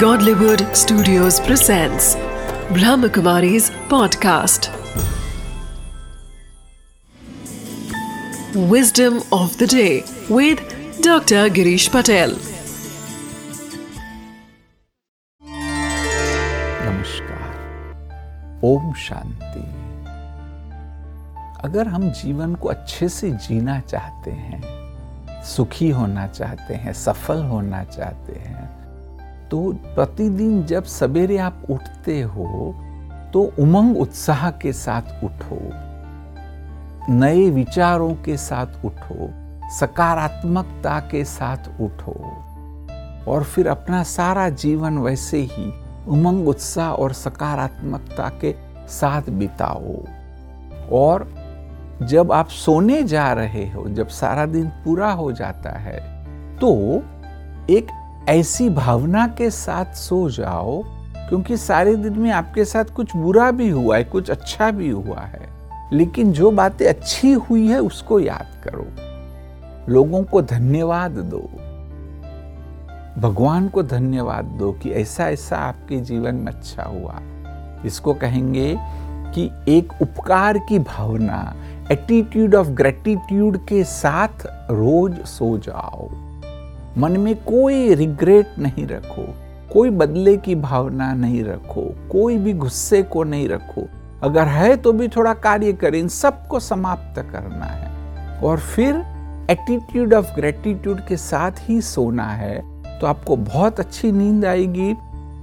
Godlywood Studios presents Brahmakumari's podcast. Wisdom of the day with Dr. Girish Patel. नमस्कार ओम शांति अगर हम जीवन को अच्छे से जीना चाहते हैं सुखी होना चाहते हैं सफल होना चाहते हैं तो प्रतिदिन जब सवेरे आप उठते हो तो उमंग उत्साह के साथ उठो, नए विचारों के साथ उठो, सकारात्मकता के साथ उठो, और फिर अपना सारा जीवन वैसे ही उमंग उत्साह और सकारात्मकता के साथ बिताओ। और जब आप सोने जा रहे हो, जब सारा दिन पूरा हो जाता है तो एक ऐसी भावना के साथ सो जाओ, क्योंकि सारे दिन में आपके साथ कुछ बुरा भी हुआ है, कुछ अच्छा भी हुआ है। लेकिन जो बातें अच्छी हुई है, उसको याद करो। लोगों को धन्यवाद दो। भगवान को धन्यवाद दो कि ऐसा ऐसा आपके जीवन में अच्छा हुआ। इसको कहेंगे कि एक उपकार की भावना एटीट्यूड ऑफ़ ग्रेटिट्यूड के साथ रोज सो जाओ। मन में कोई रिग्रेट नहीं रखो, कोई बदले की भावना नहीं रखो, कोई भी गुस्से को नहीं रखो। अगर है तो भी थोड़ा कार्य करें, इन सबको समाप्त करना है। और फिर एटीट्यूड ऑफ़ ग्रेटिट्यूड के साथ ही सोना है तो आपको बहुत अच्छी नींद आएगी।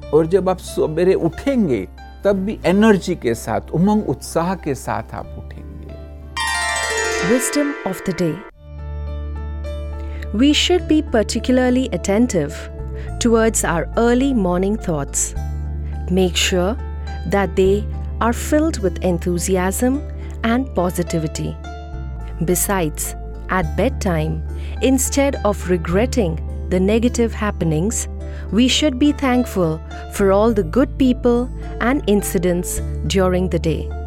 और जब आप सवेरे उठेंगे, तब भी एनर्जी के साथ, उमंग, उत्साह के साथ आप उठेंगे। Wisdom of the day we should be particularly attentive towards our early morning thoughts. Make sure that they are filled with enthusiasm and positivity. Besides, at bedtime, instead of regretting the negative happenings, we should be thankful for all the good people and incidents during the day.